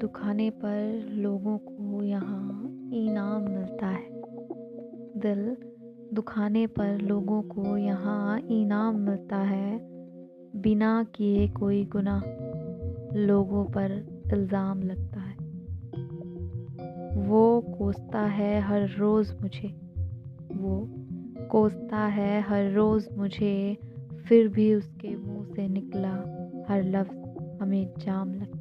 दुखाने पर लोगों को यहाँ इनाम मिलता है। दिल दुखाने पर लोगों को यहाँ इनाम मिलता है। बिना किए कोई गुनाह लोगों पर इल्ज़ाम लगता है। वो कोसता है हर रोज़ मुझे। वो कोसता है हर रोज़ मुझे। फिर भी उसके मुँह से निकला हर लफ्ज़ हमें जाम लगता